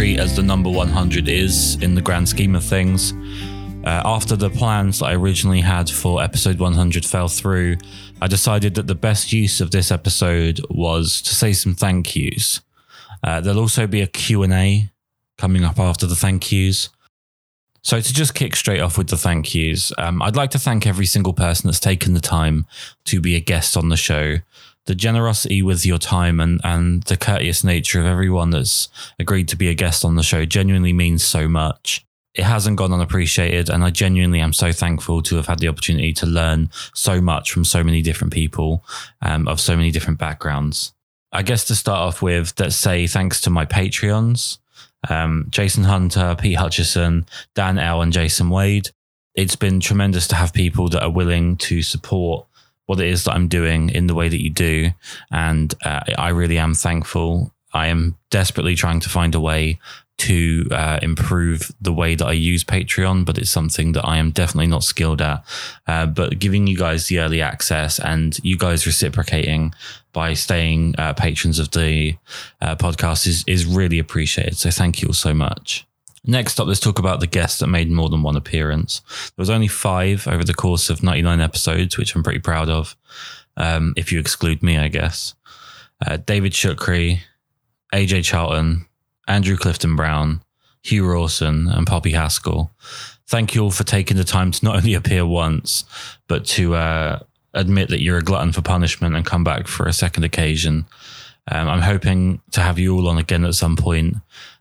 arbitrary as the number 100 is in the grand scheme of things, uh, after the plans that I originally had for episode 100 fell through, I decided that the best use of this episode was to say some thank yous. Uh, there'll also be a Q&A coming up after the thank yous. So to just kick straight off with the thank yous, um, I'd like to thank every single person that's taken the time to be a guest on the show. The generosity with your time and, and the courteous nature of everyone that's agreed to be a guest on the show genuinely means so much it hasn't gone unappreciated. And I genuinely am so thankful to have had the opportunity to learn so much from so many different people um, of so many different backgrounds. I guess to start off with, let's say thanks to my Patreons, um, Jason Hunter, Pete Hutchison, Dan L, and Jason Wade. It's been tremendous to have people that are willing to support what it is that I'm doing in the way that you do. And uh, I really am thankful. I am desperately trying to find a way to uh, improve the way that I use Patreon, but it's something that I am definitely not skilled at. Uh, but giving you guys the early access and you guys reciprocating by staying uh, patrons of the uh, podcast is, is really appreciated. So thank you all so much. Next up, let's talk about the guests that made more than one appearance. There was only five over the course of 99 episodes, which I'm pretty proud of, um, if you exclude me, I guess. Uh, David Shukri, AJ Charlton, Andrew Clifton Brown, Hugh Rawson, and Poppy Haskell. Thank you all for taking the time to not only appear once, but to uh, admit that you're a glutton for punishment and come back for a second occasion. Um, I'm hoping to have you all on again at some point,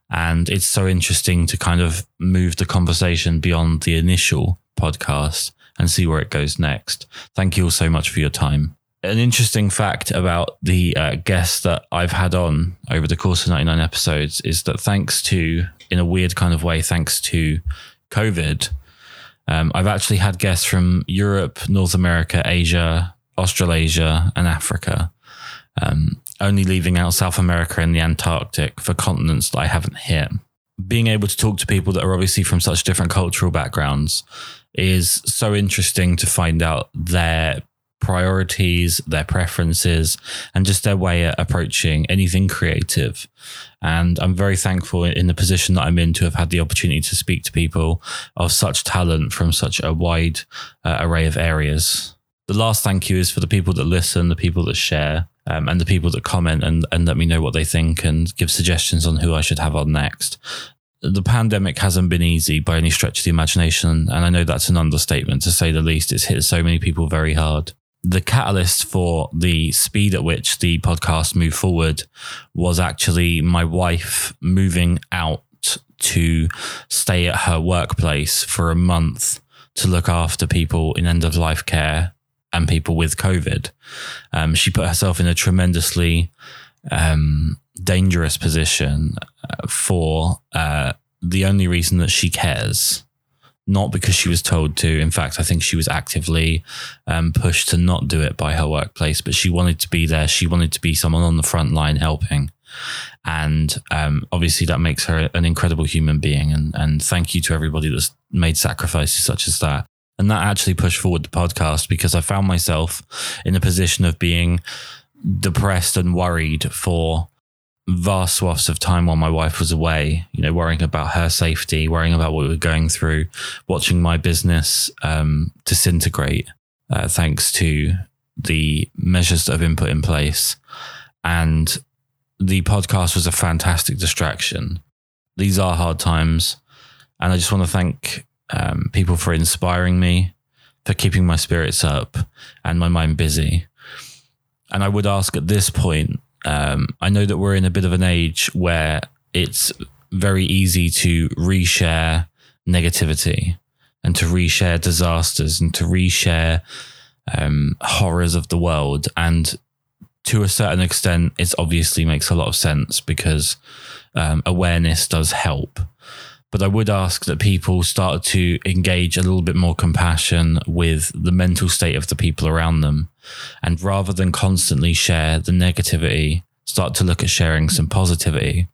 and it's so interesting to kind of move the conversation beyond the initial podcast and see where it goes next. Thank you all so much for your time an interesting fact about the uh, guests that I've had on over the course of 99 episodes is that thanks to, in a weird kind of way, thanks to COVID, um, I've actually had guests from Europe, North America, Asia, Australasia, and Africa, um, only leaving out South America and the Antarctic for continents that I haven't hit. Being able to talk to people that are obviously from such different cultural backgrounds is so interesting to find out their priorities, their preferences, and just their way of approaching anything creative. And I'm very thankful in the position that I'm in to have had the opportunity to speak to people of such talent from such a wide uh, array of areas. The last thank you is for the people that listen, the people that share, um, and the people that comment and, and let me know what they think and give suggestions on who I should have on next the pandemic hasn't been easy by any stretch of the imagination. And I know that's an understatement to say the least. It's hit so many people very hard the catalyst for the speed at which the podcast moved forward was actually my wife moving out to stay at her workplace for a month to look after people in end of life care and people with COVID. Um, she put herself in a tremendously um, dangerous position uh, for uh, the only reason that she cares not because she was told to. In fact, I think she was actively um, pushed to not do it by her workplace, but she wanted to be there. She wanted to be someone on the front line helping. And um, obviously, that makes her an incredible human being. And, and thank you to everybody that's made sacrifices such as that. And that actually pushed forward the podcast because I found myself in a position of being depressed and worried for vast swaths of time while my wife was away, you know, worrying about her safety, worrying about what we were going through, watching my business um, disintegrate uh, thanks to the measures that have been put in place. And the podcast was a fantastic distraction. These are hard times. And I just want to thank um, people for inspiring me, for keeping my spirits up and my mind busy. And I would ask at this point um, I know that we're in a bit of an age where it's very easy to reshare negativity and to reshare disasters and to reshare um, horrors of the world. And to a certain extent, it obviously makes a lot of sense because um, awareness does help. But I would ask that people start to engage a little bit more compassion with the mental state of the people around them. And rather than constantly share the negativity, start to look at sharing some positivity.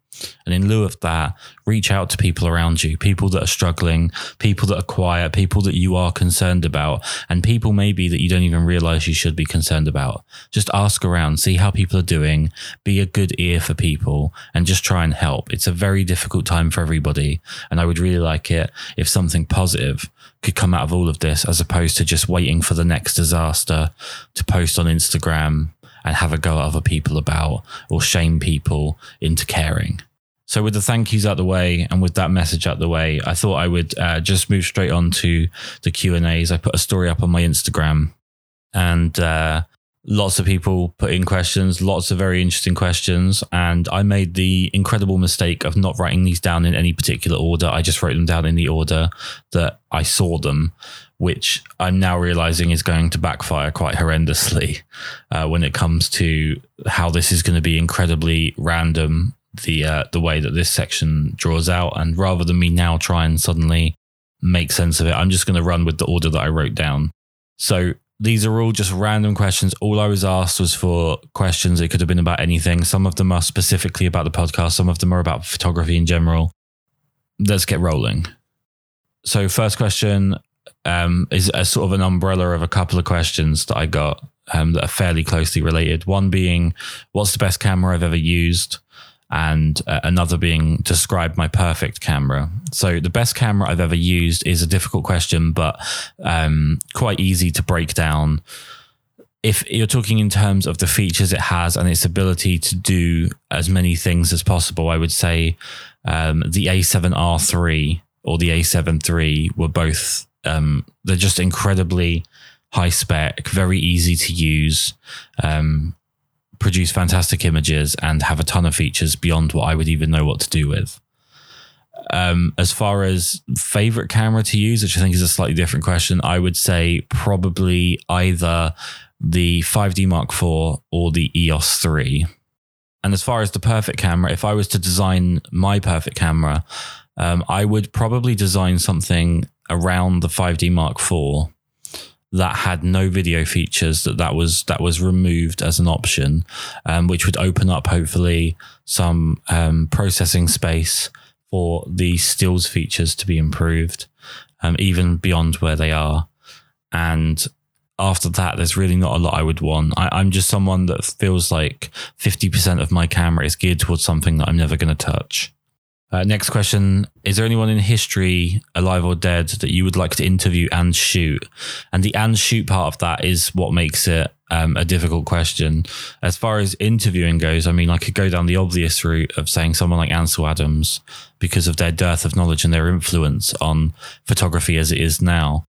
And in lieu of that, reach out to people around you, people that are struggling, people that are quiet, people that you are concerned about, and people maybe that you don't even realize you should be concerned about. Just ask around, see how people are doing, be a good ear for people, and just try and help. It's a very difficult time for everybody. And I would really like it if something positive could come out of all of this as opposed to just waiting for the next disaster to post on Instagram and have a go at other people about or shame people into caring. So, with the thank yous out the way and with that message out the way, I thought I would uh, just move straight on to the Q and A's. I put a story up on my Instagram, and uh, lots of people put in questions, lots of very interesting questions. And I made the incredible mistake of not writing these down in any particular order. I just wrote them down in the order that I saw them which I'm now realizing is going to backfire quite horrendously uh, when it comes to how this is going to be incredibly random. The uh, the way that this section draws out, and rather than me now try and suddenly make sense of it, I'm just going to run with the order that I wrote down. So these are all just random questions. All I was asked was for questions. It could have been about anything. Some of them are specifically about the podcast. Some of them are about photography in general. Let's get rolling. So, first question um, is a sort of an umbrella of a couple of questions that I got um, that are fairly closely related. One being, what's the best camera I've ever used? And uh, another being, describe my perfect camera. So, the best camera I've ever used is a difficult question, but um, quite easy to break down. If you're talking in terms of the features it has and its ability to do as many things as possible, I would say um, the A7R3 or the A7 III were both um, they're just incredibly high spec, very easy to use, um, produce fantastic images, and have a ton of features beyond what I would even know what to do with. Um, as far as favorite camera to use, which I think is a slightly different question, I would say probably either the 5D Mark IV or the EOS 3. And as far as the perfect camera, if I was to design my perfect camera, um, I would probably design something around the 5D Mark IV that had no video features that that was that was removed as an option, um, which would open up hopefully some um, processing space for the stills features to be improved, um, even beyond where they are. And after that, there's really not a lot I would want. I, am just someone that feels like 50% of my camera is geared towards something that I'm never going to touch. Uh, next question Is there anyone in history, alive or dead, that you would like to interview and shoot? And the and shoot part of that is what makes it um, a difficult question. As far as interviewing goes, I mean, I could go down the obvious route of saying someone like Ansel Adams because of their dearth of knowledge and their influence on photography as it is now.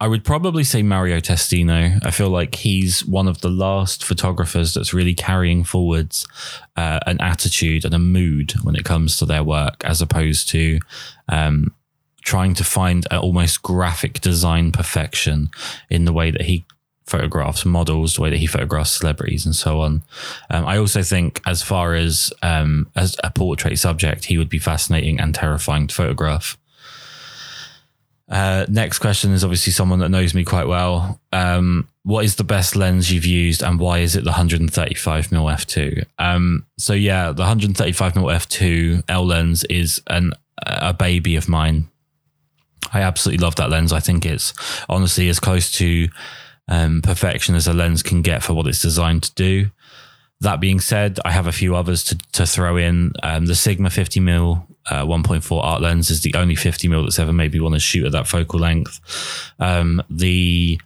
I would probably say Mario Testino. I feel like he's one of the last photographers that's really carrying forwards uh, an attitude and a mood when it comes to their work, as opposed to um, trying to find almost graphic design perfection in the way that he photographs models, the way that he photographs celebrities, and so on. Um, I also think, as far as um, as a portrait subject, he would be fascinating and terrifying to photograph. Uh, next question is obviously someone that knows me quite well. Um, what is the best lens you've used, and why is it the 135 mm f2? Um, so yeah, the 135 mm f2 L lens is an a baby of mine. I absolutely love that lens. I think it's honestly as close to um, perfection as a lens can get for what it's designed to do. That being said, I have a few others to, to throw in. Um, the Sigma 50 mm uh, 1.4 art lens is the only 50 mm that's ever made me want to shoot at that focal length. Um, the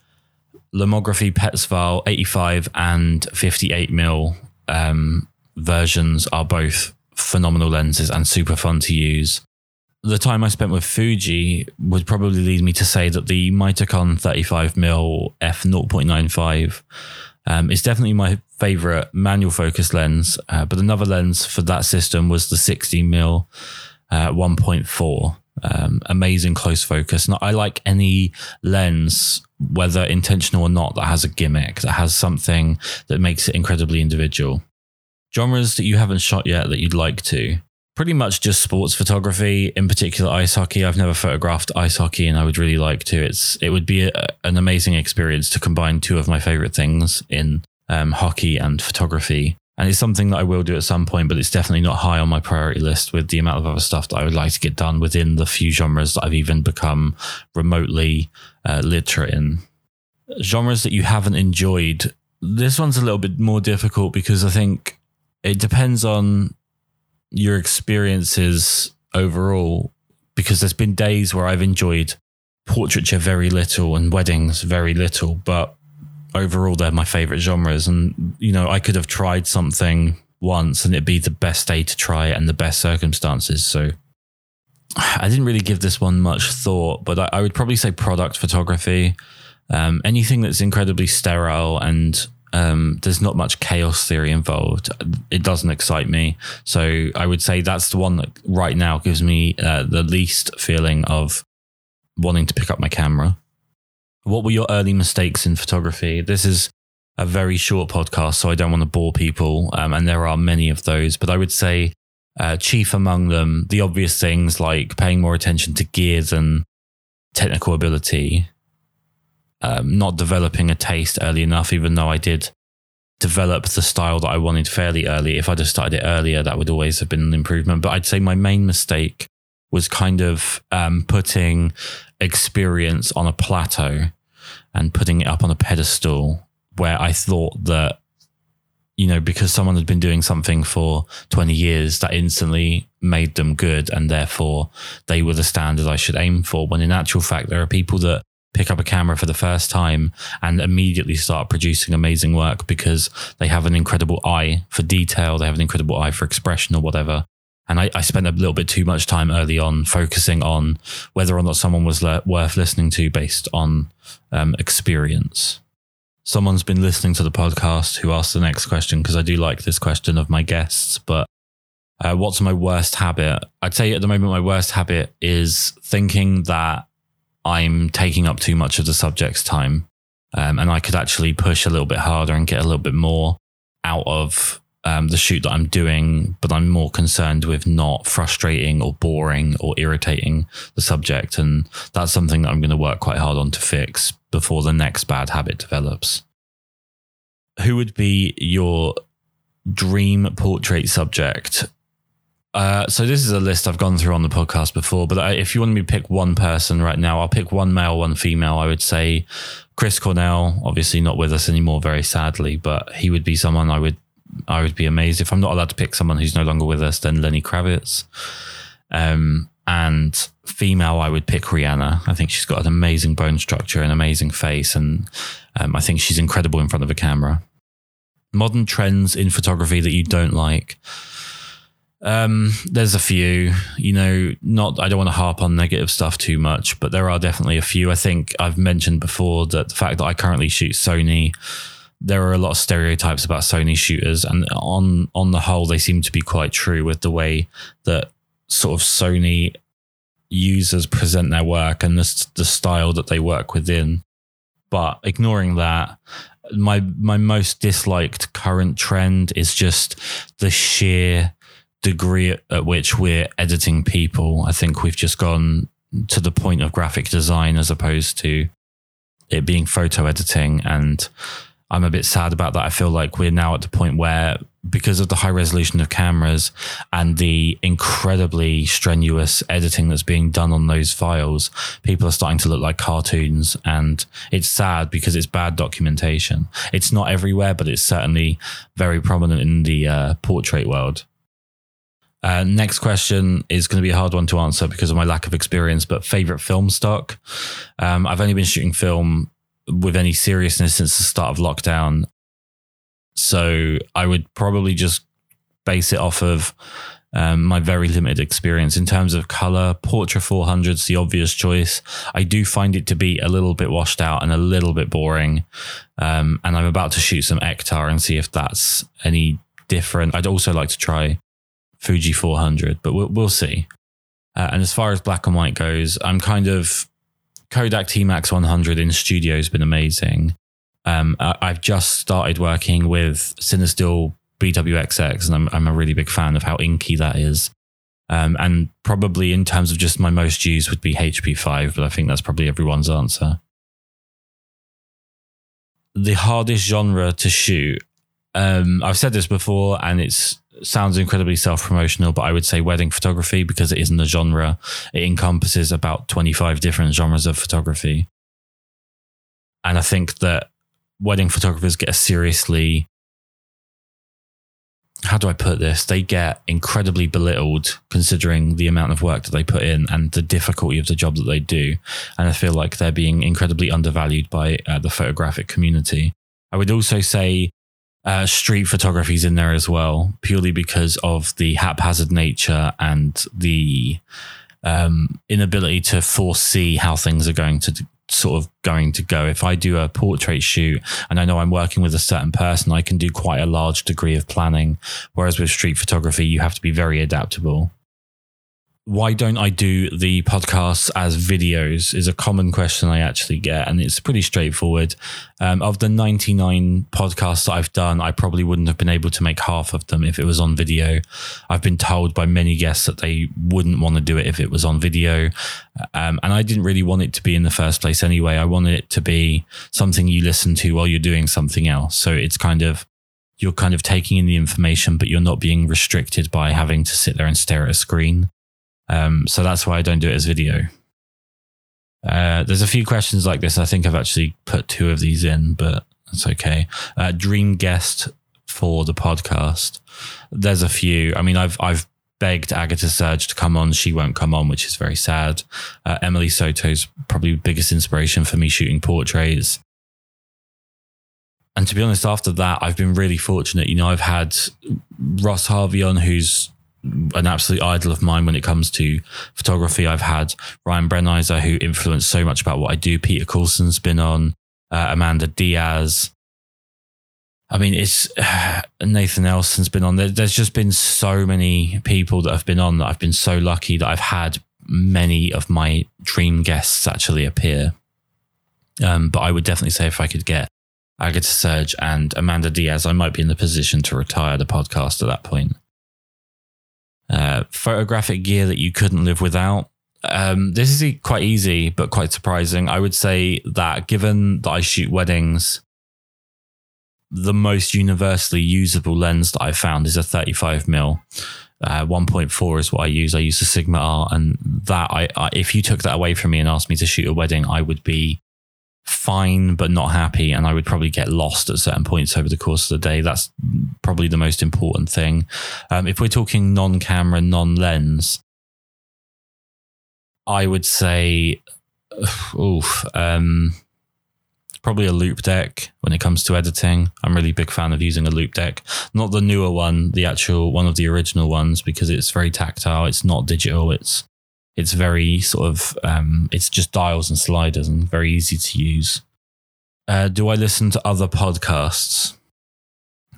Lomography Petzval 85 and 58 mm um, versions are both phenomenal lenses and super fun to use. The time I spent with Fuji would probably lead me to say that the Mitakon 35mm f 0.95 um, it's definitely my favorite manual focus lens. Uh, but another lens for that system was the 60 mm uh, 1.4. Um, amazing close focus. And I like any lens, whether intentional or not, that has a gimmick, that has something that makes it incredibly individual. Genres that you haven't shot yet that you'd like to? Pretty much just sports photography, in particular ice hockey. I've never photographed ice hockey, and I would really like to. It's it would be a, an amazing experience to combine two of my favorite things in um, hockey and photography. And it's something that I will do at some point, but it's definitely not high on my priority list with the amount of other stuff that I would like to get done within the few genres that I've even become remotely uh, literate in. Genres that you haven't enjoyed. This one's a little bit more difficult because I think it depends on your experiences overall. Because there's been days where I've enjoyed portraiture very little and weddings very little, but overall they're my favorite genres. And, you know, I could have tried something once and it'd be the best day to try it and the best circumstances. So I didn't really give this one much thought, but I, I would probably say product photography. Um, anything that's incredibly sterile and um, there's not much chaos theory involved. It doesn't excite me. So I would say that's the one that right now gives me uh, the least feeling of wanting to pick up my camera. What were your early mistakes in photography? This is a very short podcast, so I don't want to bore people. Um, and there are many of those, but I would say uh, chief among them, the obvious things like paying more attention to gear than technical ability, um, not developing a taste early enough, even though I did develop the style that I wanted fairly early. If I'd have started it earlier, that would always have been an improvement. But I'd say my main mistake was kind of um, putting experience on a plateau and putting it up on a pedestal where I thought that, you know, because someone had been doing something for 20 years, that instantly made them good. And therefore they were the standard I should aim for. When in actual fact, there are people that pick up a camera for the first time and immediately start producing amazing work because they have an incredible eye for detail, they have an incredible eye for expression or whatever. And I, I, spent a little bit too much time early on focusing on whether or not someone was le- worth listening to based on um, experience. Someone's been listening to the podcast who asked the next question because I do like this question of my guests. But uh, what's my worst habit? I'd say at the moment, my worst habit is thinking that I'm taking up too much of the subject's time. Um, and I could actually push a little bit harder and get a little bit more out of um, the shoot that I'm doing, but I'm more concerned with not frustrating or boring or irritating the subject. And that's something that I'm going to work quite hard on to fix before the next bad habit develops. Who would be your dream portrait subject? Uh, so this is a list I've gone through on the podcast before, but I, if you want me to pick one person right now, I'll pick one male, one female. I would say Chris Cornell, obviously not with us anymore, very sadly, but he would be someone I would I would be amazed if I'm not allowed to pick someone who's no longer with us. Then Lenny Kravitz, um, and female, I would pick Rihanna. I think she's got an amazing bone structure, an amazing face, and um, I think she's incredible in front of a camera. Modern trends in photography that you don't like. Um, there's a few, you know, not, I don't want to harp on negative stuff too much, but there are definitely a few. I think I've mentioned before that the fact that I currently shoot Sony, there are a lot of stereotypes about Sony shooters, and on on the whole, they seem to be quite true with the way that sort of Sony users present their work and the the style that they work within. But ignoring that, my my most disliked current trend is just the sheer degree at which we're editing people. I think we've just gone to the point of graphic design as opposed to it being photo editing and I'm a bit sad about that. I feel like we're now at the point where, because of the high resolution of cameras and the incredibly strenuous editing that's being done on those files, people are starting to look like cartoons. And it's sad because it's bad documentation. It's not everywhere, but it's certainly very prominent in the uh, portrait world. Uh, next question is going to be a hard one to answer because of my lack of experience, but favorite film stock. Um, I've only been shooting film with any seriousness since the start of lockdown. So I would probably just base it off of um, my very limited experience in terms of color. Portra 400 is the obvious choice. I do find it to be a little bit washed out and a little bit boring. Um, and I'm about to shoot some Ektar and see if that's any different. I'd also like to try Fuji 400, but we'll, we'll see. Uh, and as far as black and white goes, I'm kind of Kodak T-Max 100 in studio has been amazing. Um, I, have just started working with Cinestill BWXX, and I'm, I'm a really big fan of how inky that is. Um, and probably in terms of just my most used would be HP5, but I think that's probably everyone's answer. The hardest genre to shoot. um, I've said this before, and it's sounds incredibly self-promotional, but I would say wedding photography because it isn't a genre. It encompasses about 25 different genres of photography. And I think that wedding photographers get a seriously how do I put this? They get incredibly belittled considering the amount of work that they put in and the difficulty of the job that they do. And I feel like they're being incredibly undervalued by uh, the photographic community. I would also say uh, street photography is in there as well, purely because of the haphazard nature and the um, inability to foresee how things are going to sort of going to go. If I do a portrait shoot and I know I'm working with a certain person, I can do quite a large degree of planning. Whereas with street photography, you have to be very adaptable why don't I do the podcasts as videos is a common question I actually get, and it's pretty straightforward. Um, of the 99 podcasts that I've done, I probably wouldn't have been able to make half of them if it was on video. I've been told by many guests that they wouldn't want to do it if it was on video. Um, and I didn't really want it to be in the first place anyway. I wanted it to be something you listen to while you're doing something else. So it's kind of you're kind of taking in the information, but you're not being restricted by having to sit there and stare at a screen. Um, so that's why I don't do it as video. Uh, there's a few questions like this. I think I've actually put two of these in, but that's okay. Uh, dream guest for the podcast. There's a few. I mean, I've I've begged Agatha Serge to come on. She won't come on, which is very sad. Uh, Emily Soto's probably biggest inspiration for me shooting portraits. And to be honest, after that, I've been really fortunate. You know, I've had Ross Harvey on, who's an absolute idol of mine when it comes to photography. I've had Ryan Brenizer, who influenced so much about what I do. Peter Coulson's been on, uh, Amanda Diaz. I mean, it's Nathan Nelson's been on. There, there's just been so many people that have been on that I've been so lucky that I've had many of my dream guests actually appear. Um, but I would definitely say if I could get Agatha Serge and Amanda Diaz, I might be in the position to retire the podcast at that point. Uh, photographic gear that you couldn't live without. Um, this is quite easy, but quite surprising. I would say that given that I shoot weddings, the most universally usable lens that I've found is a 35 mil. Uh, 1.4 is what I use. I use the Sigma Art, and that I, I, if you took that away from me and asked me to shoot a wedding, I would be fine but not happy and i would probably get lost at certain points over the course of the day. That's probably the most important thing. Um, if we're talking non-camera non-lens i would say oof, um, probably a Loupedeck when it comes to editing. I'm really big fan of using a Loupedeck, not the newer one the actual one of the original ones because it's very tactile. It's not digital. It's it's very sort of um, it's just dials and sliders and very easy to use. Uh, do I listen to other podcasts?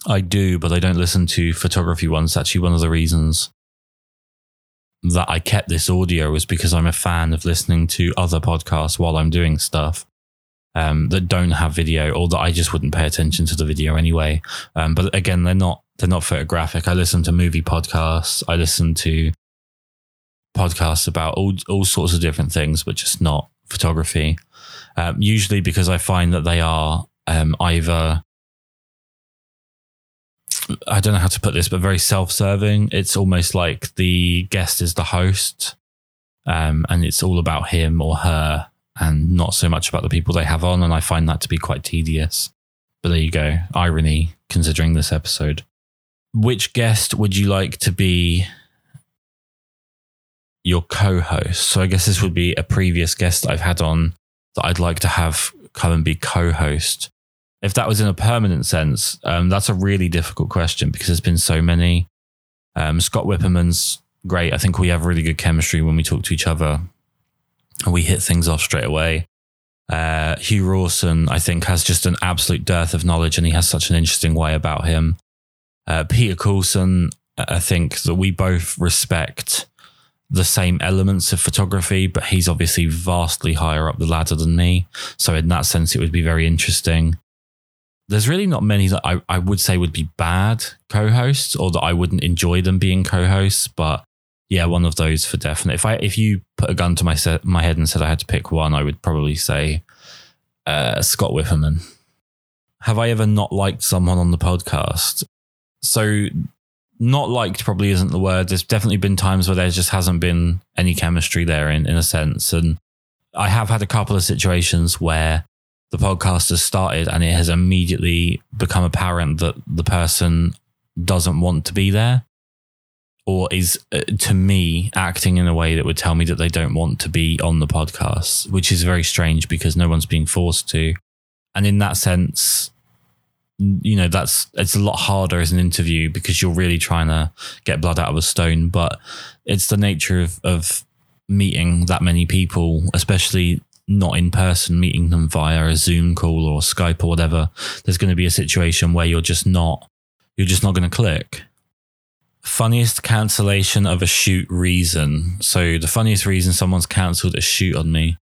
I do, but I don't listen to photography ones. Actually, one of the reasons that I kept this audio was because I'm a fan of listening to other podcasts while I'm doing stuff um, that don't have video, or that I just wouldn't pay attention to the video anyway. Um, but again, they're not they're not photographic. I listen to movie podcasts. I listen to podcasts about all all sorts of different things, but just not photography. Um, usually because I find that they are um, either I don't know how to put this, but very self-serving. It's almost like the guest is the host, um, and it's all about him or her, and not so much about the people they have on. And I find that to be quite tedious. But there you go, irony considering this episode. Which guest would you like to be your co-host. So I guess this would be a previous guest I've had on that I'd like to have come and be co-host. If that was in a permanent sense, um, that's a really difficult question because there's been so many. Um, Scott Whipperman's great. I think we have really good chemistry when we talk to each other and we hit things off straight away. Uh, Hugh Rawson, I think, has just an absolute dearth of knowledge and he has such an interesting way about him. Uh, Peter Coulson, I think that we both respect the same elements of photography, but he's obviously vastly higher up the ladder than me. So in that sense, it would be very interesting. There's really not many that I, I would say would be bad co-hosts or that I wouldn't enjoy them being co-hosts, but yeah, one of those for definite. If I if you put a gun to my my head and said I had to pick one, I would probably say uh, Scott Whipperman. have I ever not liked someone on the podcast? So, not liked probably isn't the word. There's definitely been times where there just hasn't been any chemistry there in, in a sense. And I have had a couple of situations where the podcast has started and it has immediately become apparent that the person doesn't want to be there or is uh, to me acting in a way that would tell me that they don't want to be on the podcast, which is very strange because no one's being forced to. And in that sense, you know, that's it's a lot harder as an interview because you're really trying to get blood out of a stone. But it's the nature of of meeting that many people, especially not in person, meeting them via a Zoom call or Skype or whatever. There's going to be a situation where you're just not you're just not going to click. Funniest cancellation of a shoot reason. So the funniest reason someone's cancelled a shoot on me.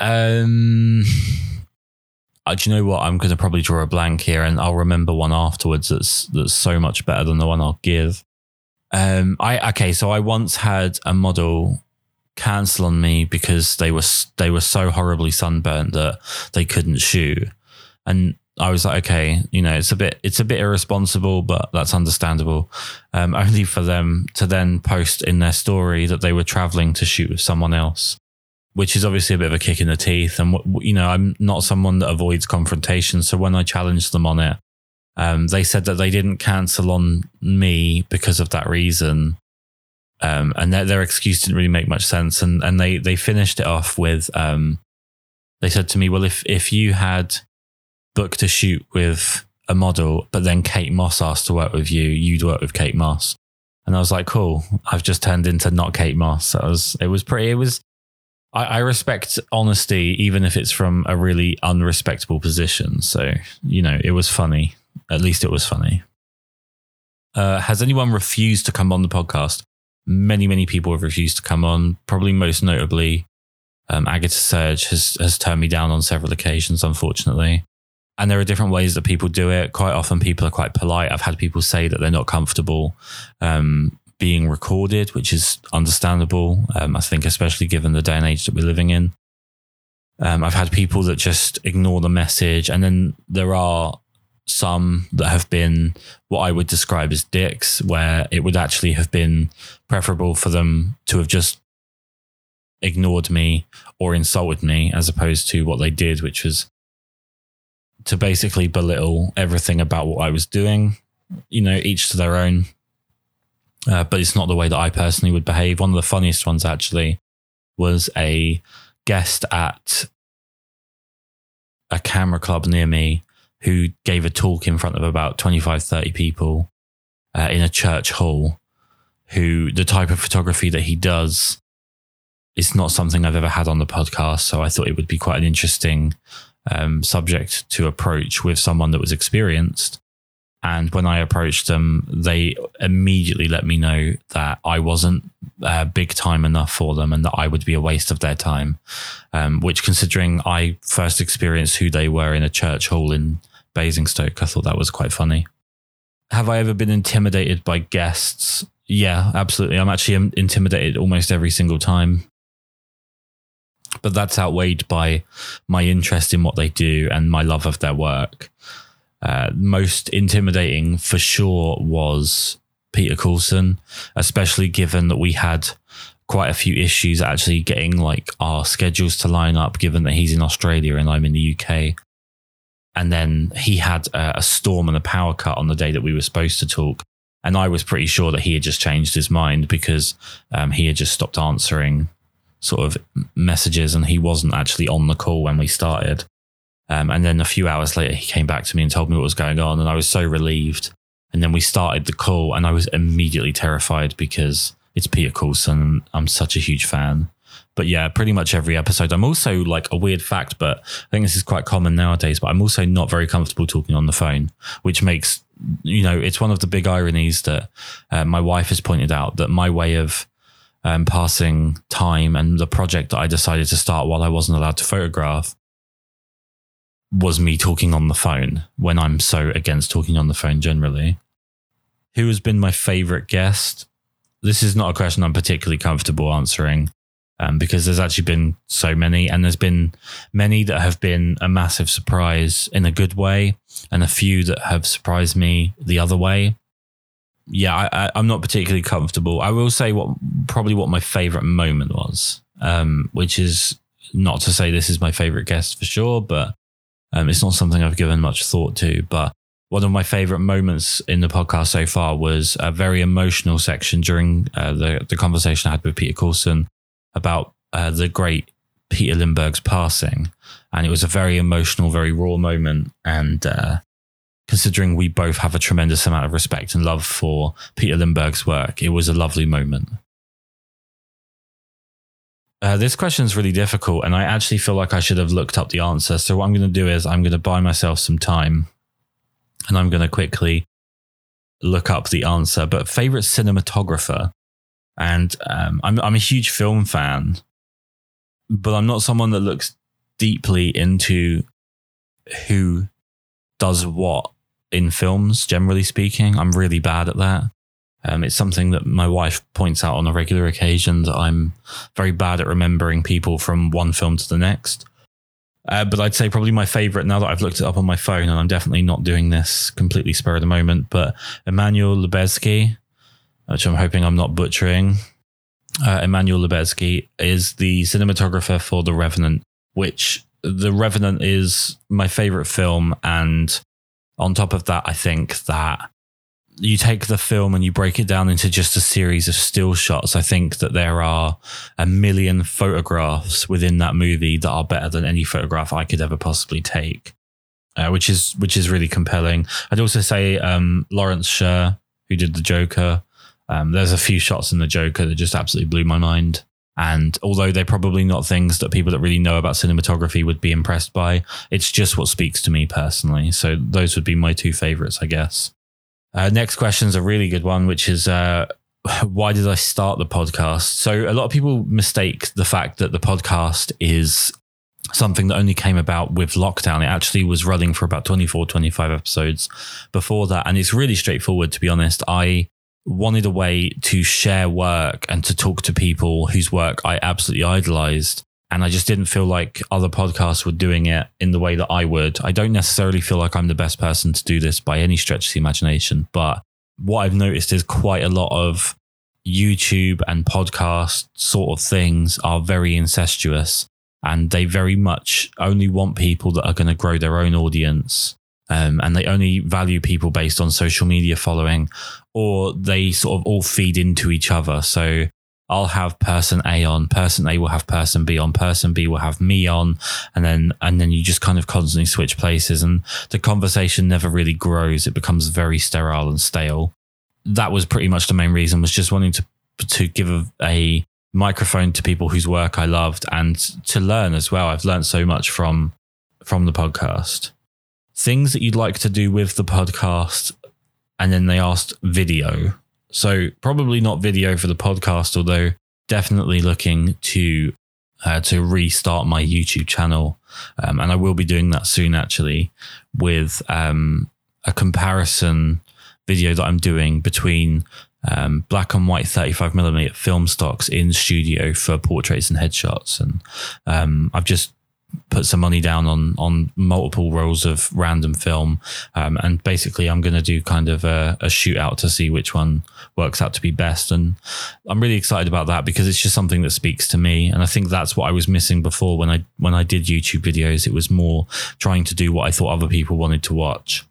Um, do you know what? I'm going to probably draw a blank here, and I'll remember one afterwards. That's that's so much better than the one I'll give. Um, I okay. So I once had a model cancel on me because they were they were so horribly sunburnt that they couldn't shoot, and I was like, okay, you know, it's a bit, it's a bit irresponsible, but that's understandable. Um, only for them to then post in their story that they were traveling to shoot with someone else, which is obviously a bit of a kick in the teeth. And you know, I'm not someone that avoids confrontation, so when I challenged them on it, um, they said that they didn't cancel on me because of that reason. Um, and their, their excuse didn't really make much sense. And and they they finished it off with, um, they said to me, well, if if you had booked a shoot with a model, but then Kate Moss asked to work with you, you'd work with Kate Moss. And I was like, cool. I've just turned into not Kate Moss. That was it was pretty it was I, I respect honesty even if it's from a really unrespectable position. So, you know, it was funny. At least it was funny. Uh, has anyone refused to come on the podcast? Many, many people have refused to come on. Probably most notably, um, Agatha Serge has has turned me down on several occasions, unfortunately and there are different ways that people do it. Quite often, people are quite polite. I've had people say that they're not comfortable um, being recorded, which is understandable. Um, I think, especially given the day and age that we're living in. Um, I've had people that just ignore the message, and then there are some that have been what I would describe as dicks, where it would actually have been preferable for them to have just ignored me or insulted me as opposed to what they did, which was to basically belittle everything about what I was doing. You know, each to their own. Uh, but it's not the way that I personally would behave. One of the funniest ones actually was a guest at a camera club near me who gave a talk in front of about 25, 30 people uh, in a church hall. Who the type of photography that he does is not something I've ever had on the podcast. So I thought it would be quite an interesting um, subject to approach with someone that was experienced. And when I approached them, they immediately let me know that I wasn't uh, big time enough for them and that I would be a waste of their time. Um, which, considering I first experienced who they were in a church hall in Basingstoke, I thought that was quite funny. Have I ever been intimidated by guests? Yeah, absolutely. I'm actually intimidated almost every single time but that's outweighed by my interest in what they do and my love of their work. Uh, most intimidating for sure was Peter Coulson, especially given that we had quite a few issues actually getting like our schedules to line up, given that he's in Australia and I'm in the UK. And then he had a, a storm and a power cut on the day that we were supposed to talk. And I was pretty sure that he had just changed his mind because um, he had just stopped answering sort of messages and he wasn't actually on the call when we started. Um, and then a few hours later, he came back to me and told me what was going on. And I was so relieved. And then we started the call and I was immediately terrified because it's Peter Coulson. I'm such a huge fan. But yeah, pretty much every episode. I'm also like a weird fact, but I think this is quite common nowadays. But I'm also not very comfortable talking on the phone, which makes, you know, it's one of the big ironies that uh, my wife has pointed out that my way of um, passing time and the project that I decided to start while I wasn't allowed to photograph was me talking on the phone when I'm so against talking on the phone generally. Who has been my favorite guest? This is not a question I'm particularly comfortable answering. um, because there's actually been so many, and there's been many that have been a massive surprise in a good way, and a few that have surprised me the other way. Yeah, I, am not particularly comfortable. I will say what probably what my favorite moment was, um, which is not to say this is my favorite guest for sure, but um, it's not something I've given much thought to. But one of my favorite moments in the podcast so far was a very emotional section during uh, the the conversation I had with Peter Coulson about uh, the great Peter Lindbergh's passing, and it was a very emotional, very raw moment. And uh, considering we both have a tremendous amount of respect and love for Peter Lindbergh's work, it was a lovely moment. Uh, this question is really difficult, and I actually feel like I should have looked up the answer. So, what I'm going to do is I'm going to buy myself some time and I'm going to quickly look up the answer. But favorite cinematographer, and um, I'm I'm a huge film fan, but I'm not someone that looks deeply into who does what in films. Generally speaking, I'm really bad at that. Um, it's something that my wife points out on a regular occasion that I'm very bad at remembering people from one film to the next. Uh, but I'd say probably my favorite now that I've looked it up on my phone, and I'm definitely not doing this completely spur of the moment, but Emmanuel Lubezki, which I'm hoping I'm not butchering. Uh, Emmanuel Lubezki is the cinematographer for The Revenant, which The Revenant is my favorite film. And on top of that, I think that you take the film and you break it down into just a series of still shots, I think that there are a million photographs within that movie that are better than any photograph I could ever possibly take, uh, which is which is really compelling. I'd also say um, Lawrence Sher, who did the Joker. Um, there's a few shots in the Joker that just absolutely blew my mind. And although they're probably not things that people that really know about cinematography would be impressed by, it's just what speaks to me personally. So those would be my two favorites, I guess. Uh, next question is a really good one, which is uh, why did I start the podcast? So a lot of people mistake the fact that the podcast is something that only came about with lockdown. It actually was running for about 24, 25 episodes before that. And it's really straightforward, to be honest. I wanted a way to share work and to talk to people whose work I absolutely idolized and I just didn't feel like other podcasts were doing it in the way that I would. I don't necessarily feel like I'm the best person to do this by any stretch of the imagination, but what I've noticed is quite a lot of YouTube and podcast sort of things are very incestuous and they very much only want people that are going to grow their own audience. Um, and they only value people based on social media following, or they sort of all feed into each other. So I'll have person A on, person A will have person B on, person B will have me on, and then and then you just kind of constantly switch places and the conversation never really grows. It becomes very sterile and stale. That was pretty much the main reason was just wanting to to give a, a microphone to people whose work I loved and to learn as well. I've learned so much from from the podcast. Things that you'd like to do with the podcast, and then they asked video so probably not video for the podcast, although definitely looking to uh, to restart my YouTube channel, um, and I will be doing that soon. Actually, with um, a comparison video that I'm doing between um, black and white 35 millimeter film stocks in studio for portraits and headshots, and um, I've just put some money down on on multiple rolls of random film, um, and basically I'm going to do kind of a, a shootout to see which one works out to be best. And I'm really excited about that because it's just something that speaks to me, and I think that's what I was missing before when I when I did YouTube videos. It was more trying to do what I thought other people wanted to watch.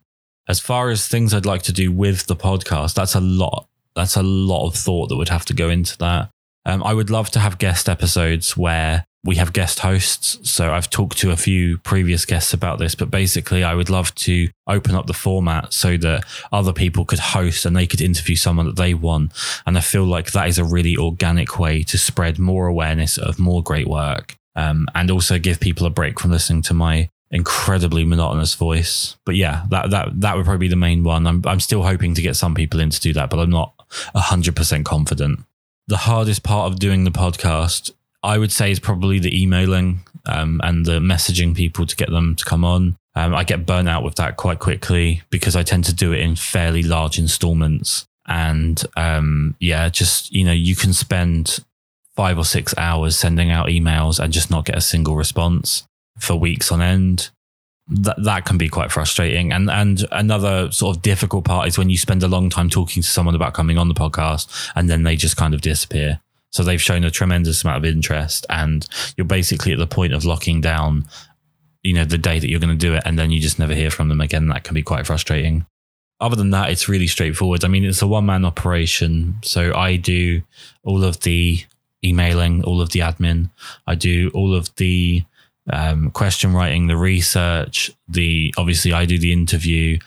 As far as things I'd like to do with the podcast, that's a lot. That's a lot of thought that would have to go into that. Um, I would love to have guest episodes where we have guest hosts. So I've talked to a few previous guests about this, but basically, I would love to open up the format so that other people could host and they could interview someone that they want. And I feel like that is a really organic way to spread more awareness of more great work um, and also give people a break from listening to my incredibly monotonous voice. But yeah, that that that would probably be the main one. I'm I'm still hoping to get some people in to do that, but I'm not hundred percent confident. The hardest part of doing the podcast I would say is probably the emailing um, and the messaging people to get them to come on. Um, I get burnt out with that quite quickly because I tend to do it in fairly large installments. And um, yeah, just, you know, you can spend five or six hours sending out emails and just not get a single response for weeks on end. That that can be quite frustrating. And and another sort of difficult part is when you spend a long time talking to someone about coming on the podcast and then they just kind of disappear. So they've shown a tremendous amount of interest and you're basically at the point of locking down, you know, the day that you're going to do it and then you just never hear from them again. That can be quite frustrating other than that, it's really straightforward. I mean, it's a one man operation. So I do all of the emailing, all of the admin. I do all of the um, question writing, the research, the obviously I do the interview.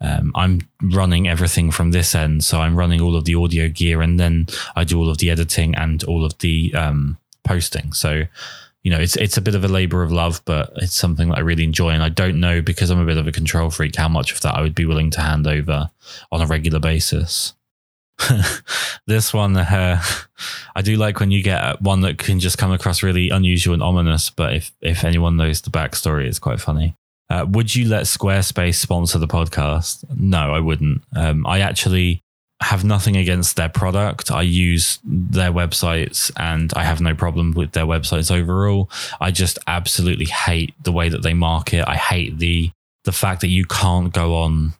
Um, I'm running everything from this end. So I'm running all of the audio gear and then I do all of the editing and all of the um, posting. So you know, it's it's a bit of a labor of love, but it's something that I really enjoy. And I don't know because I'm a bit of a control freak how much of that I would be willing to hand over on a regular basis. this one, uh, I do like when you get one that can just come across really unusual and ominous. But if if anyone knows the backstory, it's quite funny. Uh, would you let Squarespace sponsor the podcast? No, I wouldn't. Um, I actually have nothing against their product. I use their websites and I have no problem with their websites overall. I just absolutely hate the way that they market. I hate the the fact that you can't go on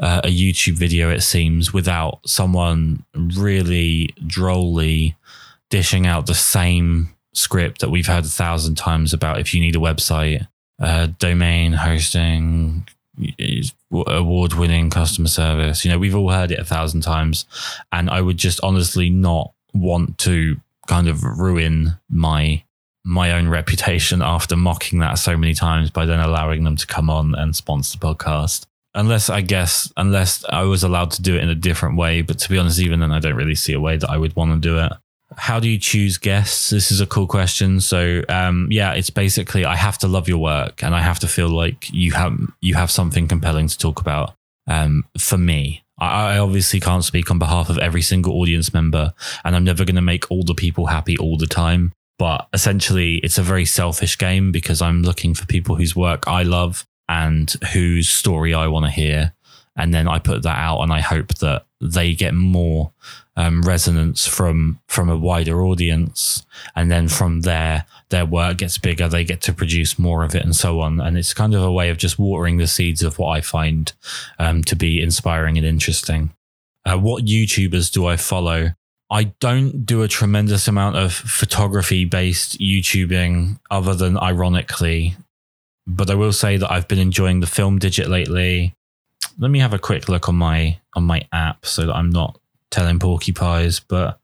uh, a YouTube video it seems without someone really drolly dishing out the same script that we've heard a thousand times about if you need a website, uh, domain hosting, award winning customer service. You know, we've all heard it a thousand times. And I would just honestly not want to kind of ruin my my own reputation after mocking that so many times by then allowing them to come on and sponsor the podcast. Unless I guess unless I was allowed to do it in a different way. But to be honest, even then I don't really see a way that I would want to do it how do you choose guests? This is a cool question. So, um, yeah, it's basically I have to love your work and I have to feel like you have you have something compelling to talk about. Um, for me, I, I obviously can't speak on behalf of every single audience member, and I'm never going to make all the people happy all the time. But essentially, it's a very selfish game because I'm looking for people whose work I love and whose story I want to hear, and then I put that out, and I hope that they get more um, resonance from from a wider audience, and then from there, their work gets bigger. They get to produce more of it, and so on. And it's kind of a way of just watering the seeds of what I find um, to be inspiring and interesting. Uh, what YouTubers do I follow? I don't do a tremendous amount of photography based YouTubing, other than ironically. But I will say that I've been enjoying the film digit lately. Let me have a quick look on my on my app so that I'm not telling porcupines, but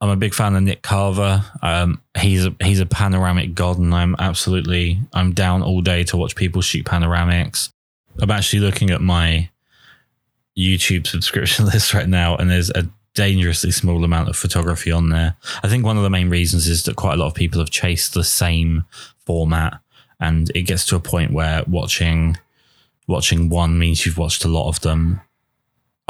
I'm a big fan of Nick Carver. Um, he's a, he's a panoramic god, and I'm absolutely I'm down all day to watch people shoot panoramics. I'm actually looking at my YouTube subscription list right now, and there's a dangerously small amount of photography on there. I think one of the main reasons is that quite a lot of people have chased the same format, and it gets to a point where watching watching one means you've watched a lot of them.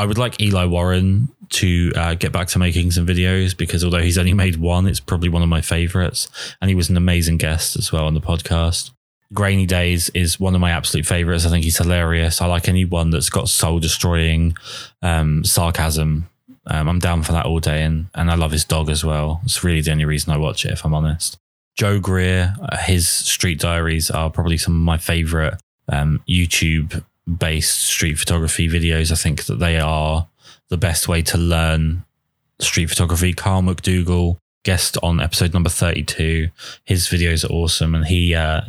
I would like Eli Warren to uh, get back to making some videos because although he's only made one, it's probably one of my favorites. And he was an amazing guest as well on the podcast. Grainy Days is one of my absolute favorites. I think he's hilarious. I like anyone that's got soul destroying um, sarcasm. Um, I'm down for that all day. And, and I love his dog as well. It's really the only reason I watch it, if I'm honest. Joe Greer, uh, his Street Diaries are probably some of my favorite um, YouTube based street photography videos. I think that they are the best way to learn street photography. Kyle McDougall, guest on episode number 32. His videos are awesome and he uh,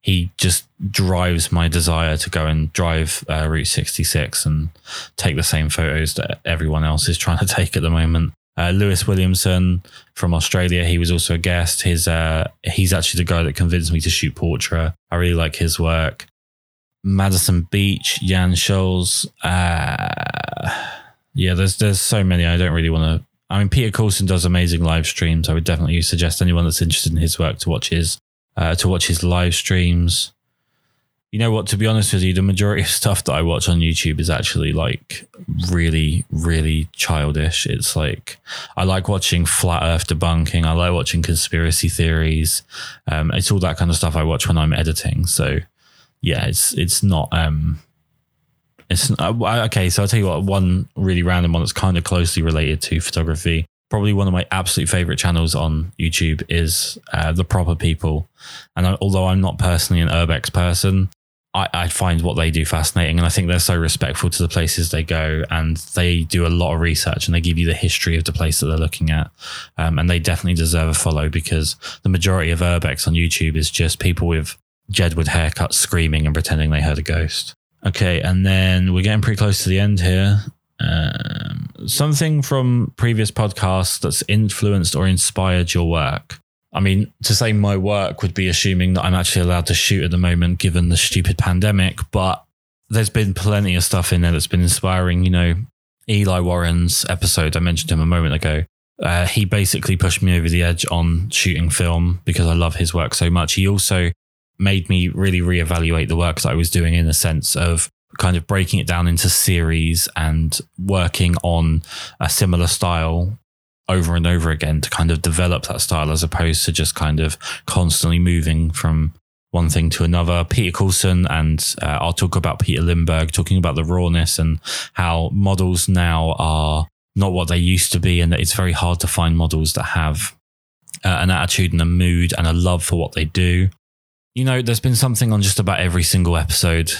he just drives my desire to go and drive uh, Route 66 and take the same photos that everyone else is trying to take at the moment. Uh, Lewis Williamson from Australia, he was also a guest. His uh, he's actually the guy that convinced me to shoot portrait. I really like his work. Madison Beach, Jan Scholes. Uh, yeah, there's there's so many. I don't really want to. I mean, Peter Coulson does amazing live streams. I would definitely suggest anyone that's interested in his work to watch his uh, to watch his live streams. You know what? To be honest with you, the majority of stuff that I watch on YouTube is actually like really, really childish. It's like I like watching flat Earth debunking. I like watching conspiracy theories. Um, it's all that kind of stuff I watch when I'm editing. So yeah, it's it's not. Um, it's uh, okay. So I'll tell you what. One really random one that's kind of closely related to photography. probably one of my absolute favorite channels on YouTube is uh, the Proper People. And I, although I'm not personally an urbex person, I, I, find what they do fascinating. And I think they're so respectful to the places they go and they do a lot of research and they give you the history of the place that they're looking at. Um, and they definitely deserve a follow because the majority of urbex on YouTube is just people with Jedward haircuts screaming and pretending they heard a ghost. Okay. And then we're getting pretty close to the end here. Um, something from previous podcasts that's influenced or inspired your work. I mean, to say my work would be assuming that I'm actually allowed to shoot at the moment, given the stupid pandemic. But there's been plenty of stuff in there that's been inspiring. You know, Eli Warren's episode I mentioned him a moment ago. Uh, he basically pushed me over the edge on shooting film because I love his work so much. He also made me really reevaluate the work that I was doing in the sense of kind of breaking it down into series and working on a similar style over and over again to kind of develop that style as opposed to just kind of constantly moving from one thing to another. Peter Coulson and uh, I'll talk about Peter Lindbergh talking about the rawness and how models now are not what they used to be, and that it's very hard to find models that have uh, an attitude and a mood and a love for what they do. You know, there's been something on just about every single episode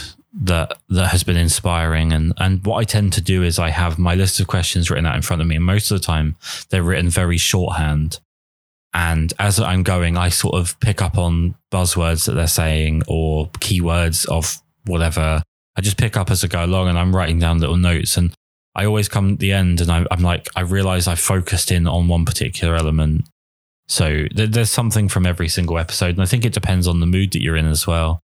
that that has been inspiring. And and what I tend to do is I have my list of questions written out in front of me. And most of the time they're written very shorthand. And as I'm going I sort of pick up on buzzwords that they're saying or keywords of whatever. I just pick up as I go along and I'm writing down little notes. And I always come at the end and I, am like I realize I focused in on one particular element so th- there's something from every single episode and I think it depends on the mood that you're in as well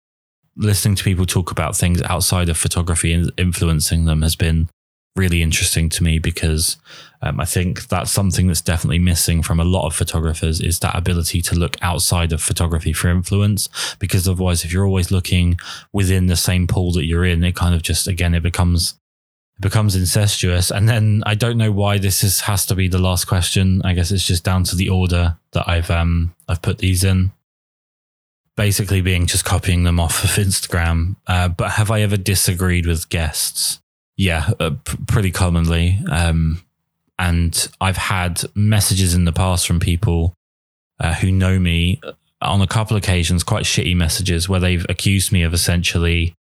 listening to people talk about things outside of photography and influencing them has been really interesting to me because um, I think that's something that's definitely missing from a lot of photographers is that ability to look outside of photography for influence. Because otherwise, if you're always looking within the same pool that you're in, it kind of just again it becomes it becomes incestuous. And then I don't know why this is has to be the last question. I guess it's just down to the order that I've um I've put these in basically being just copying them off of Instagram. Uh, but have I ever disagreed with guests? Yeah, uh, p- pretty commonly. Um, and I've had messages in the past from people uh, who know me on a couple occasions, quite shitty messages where they've accused me of essentially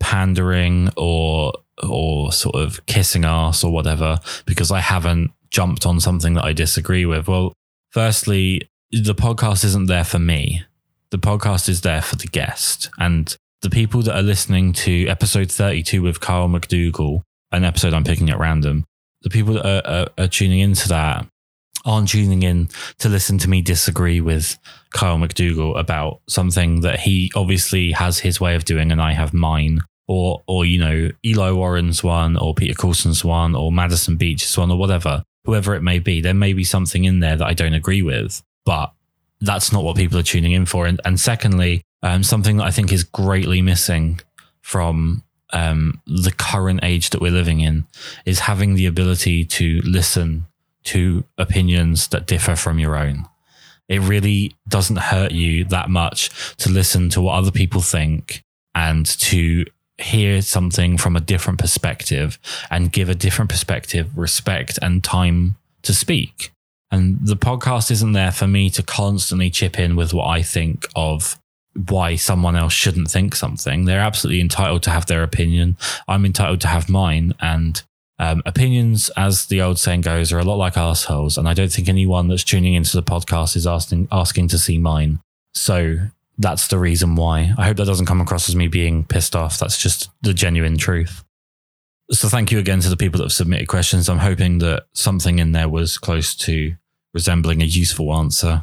pandering or or sort of kissing ass or whatever because I haven't jumped on something that I disagree with. Well, firstly, the podcast isn't there for me the podcast is there for the guest and the people that are listening to episode 32 with Kyle McDougall, an episode I'm picking at random, the people that are, are, are tuning into that aren't tuning in to listen to me disagree with Kyle McDougall about something that he obviously has his way of doing and I have mine. Or, or you know, Eli Warren's one, or Peter Coulson's one, or Madison Beach's one, or whatever, whoever it may be. There may be something in there that I don't agree with, but that's not what people are tuning in for. And, and secondly, um, something that I think is greatly missing from um, the current age that we're living in is having the ability to listen to opinions that differ from your own. It really doesn't hurt you that much to listen to what other people think and to hear something from a different perspective and give a different perspective respect and time to speak. And the podcast isn't there for me to constantly chip in with what I think of why someone else shouldn't think something. They're absolutely entitled to have their opinion. I'm entitled to have mine. And um, opinions, as the old saying goes, are a lot like assholes. And I don't think anyone that's tuning into the podcast is asking asking to see mine. So that's the reason why. I hope that doesn't come across as me being pissed off. That's just the genuine truth. So thank you again to the people that have submitted questions. I'm hoping that something in there was close to resembling a useful answer.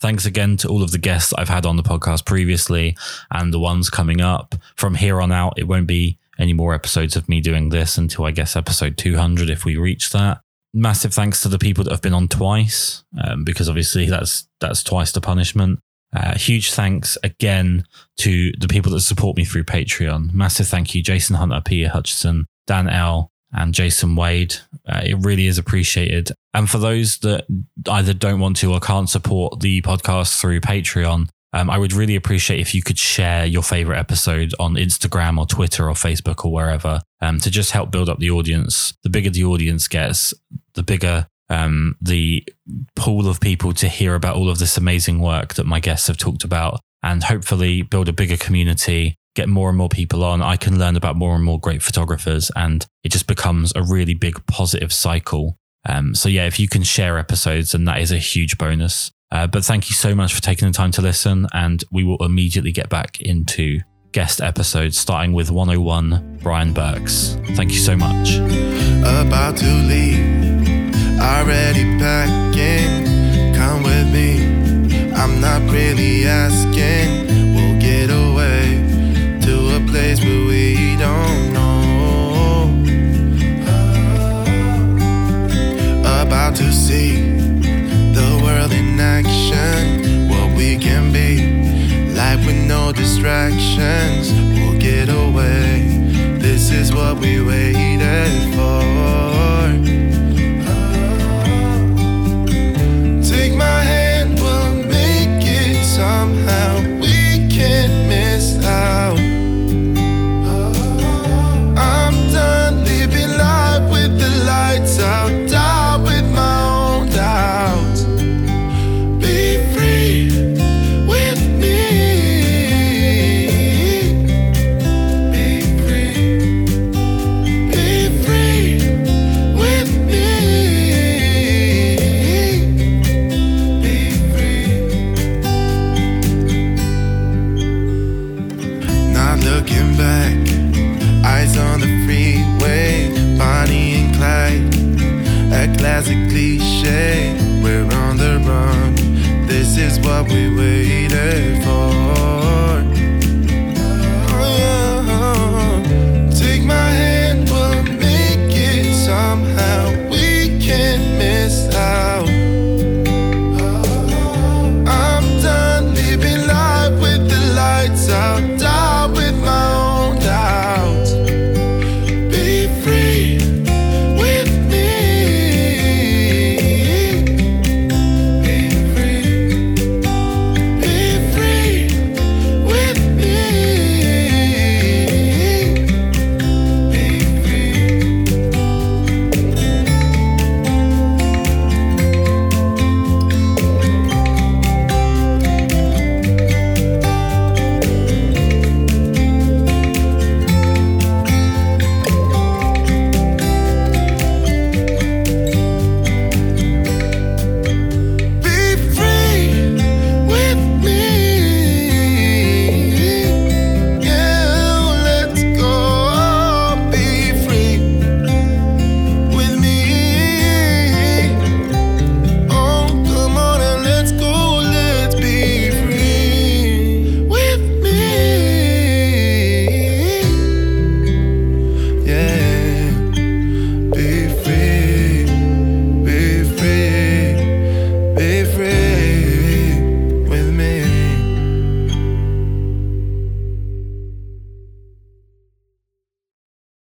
Thanks again to all of the guests I've had on the podcast previously and the ones coming up. From here on out, it won't be any more episodes of me doing this until I guess episode 200 if we reach that. Massive thanks to the people that have been on twice, um, because obviously that's that's twice the punishment. Uh, huge thanks again to the people that support me through Patreon. Massive thank you, Jason Hunter, Peter Hutchinson, Dan L, and Jason Wade. Uh, it really is appreciated. And for those that either don't want to or can't support the podcast through Patreon, um, I would really appreciate if you could share your favorite episode on Instagram or Twitter or Facebook or wherever um, to just help build up the audience. The bigger the audience gets, the bigger um, the pool of people to hear about all of this amazing work that my guests have talked about and hopefully build a bigger community, get more and more people on. I can learn about more and more great photographers and it just becomes a really big positive cycle. Um, so, yeah, if you can share episodes, then that is a huge bonus. Uh, but thank you so much for taking the time to listen, and we will immediately get back into guest episodes, starting with 101 Brian Burks. Thank you so much. About to leave, already packing. Come with me. I'm not really asking. We'll get away to a place where can be. Life with no distractions, we'll get away. This is what we waited for.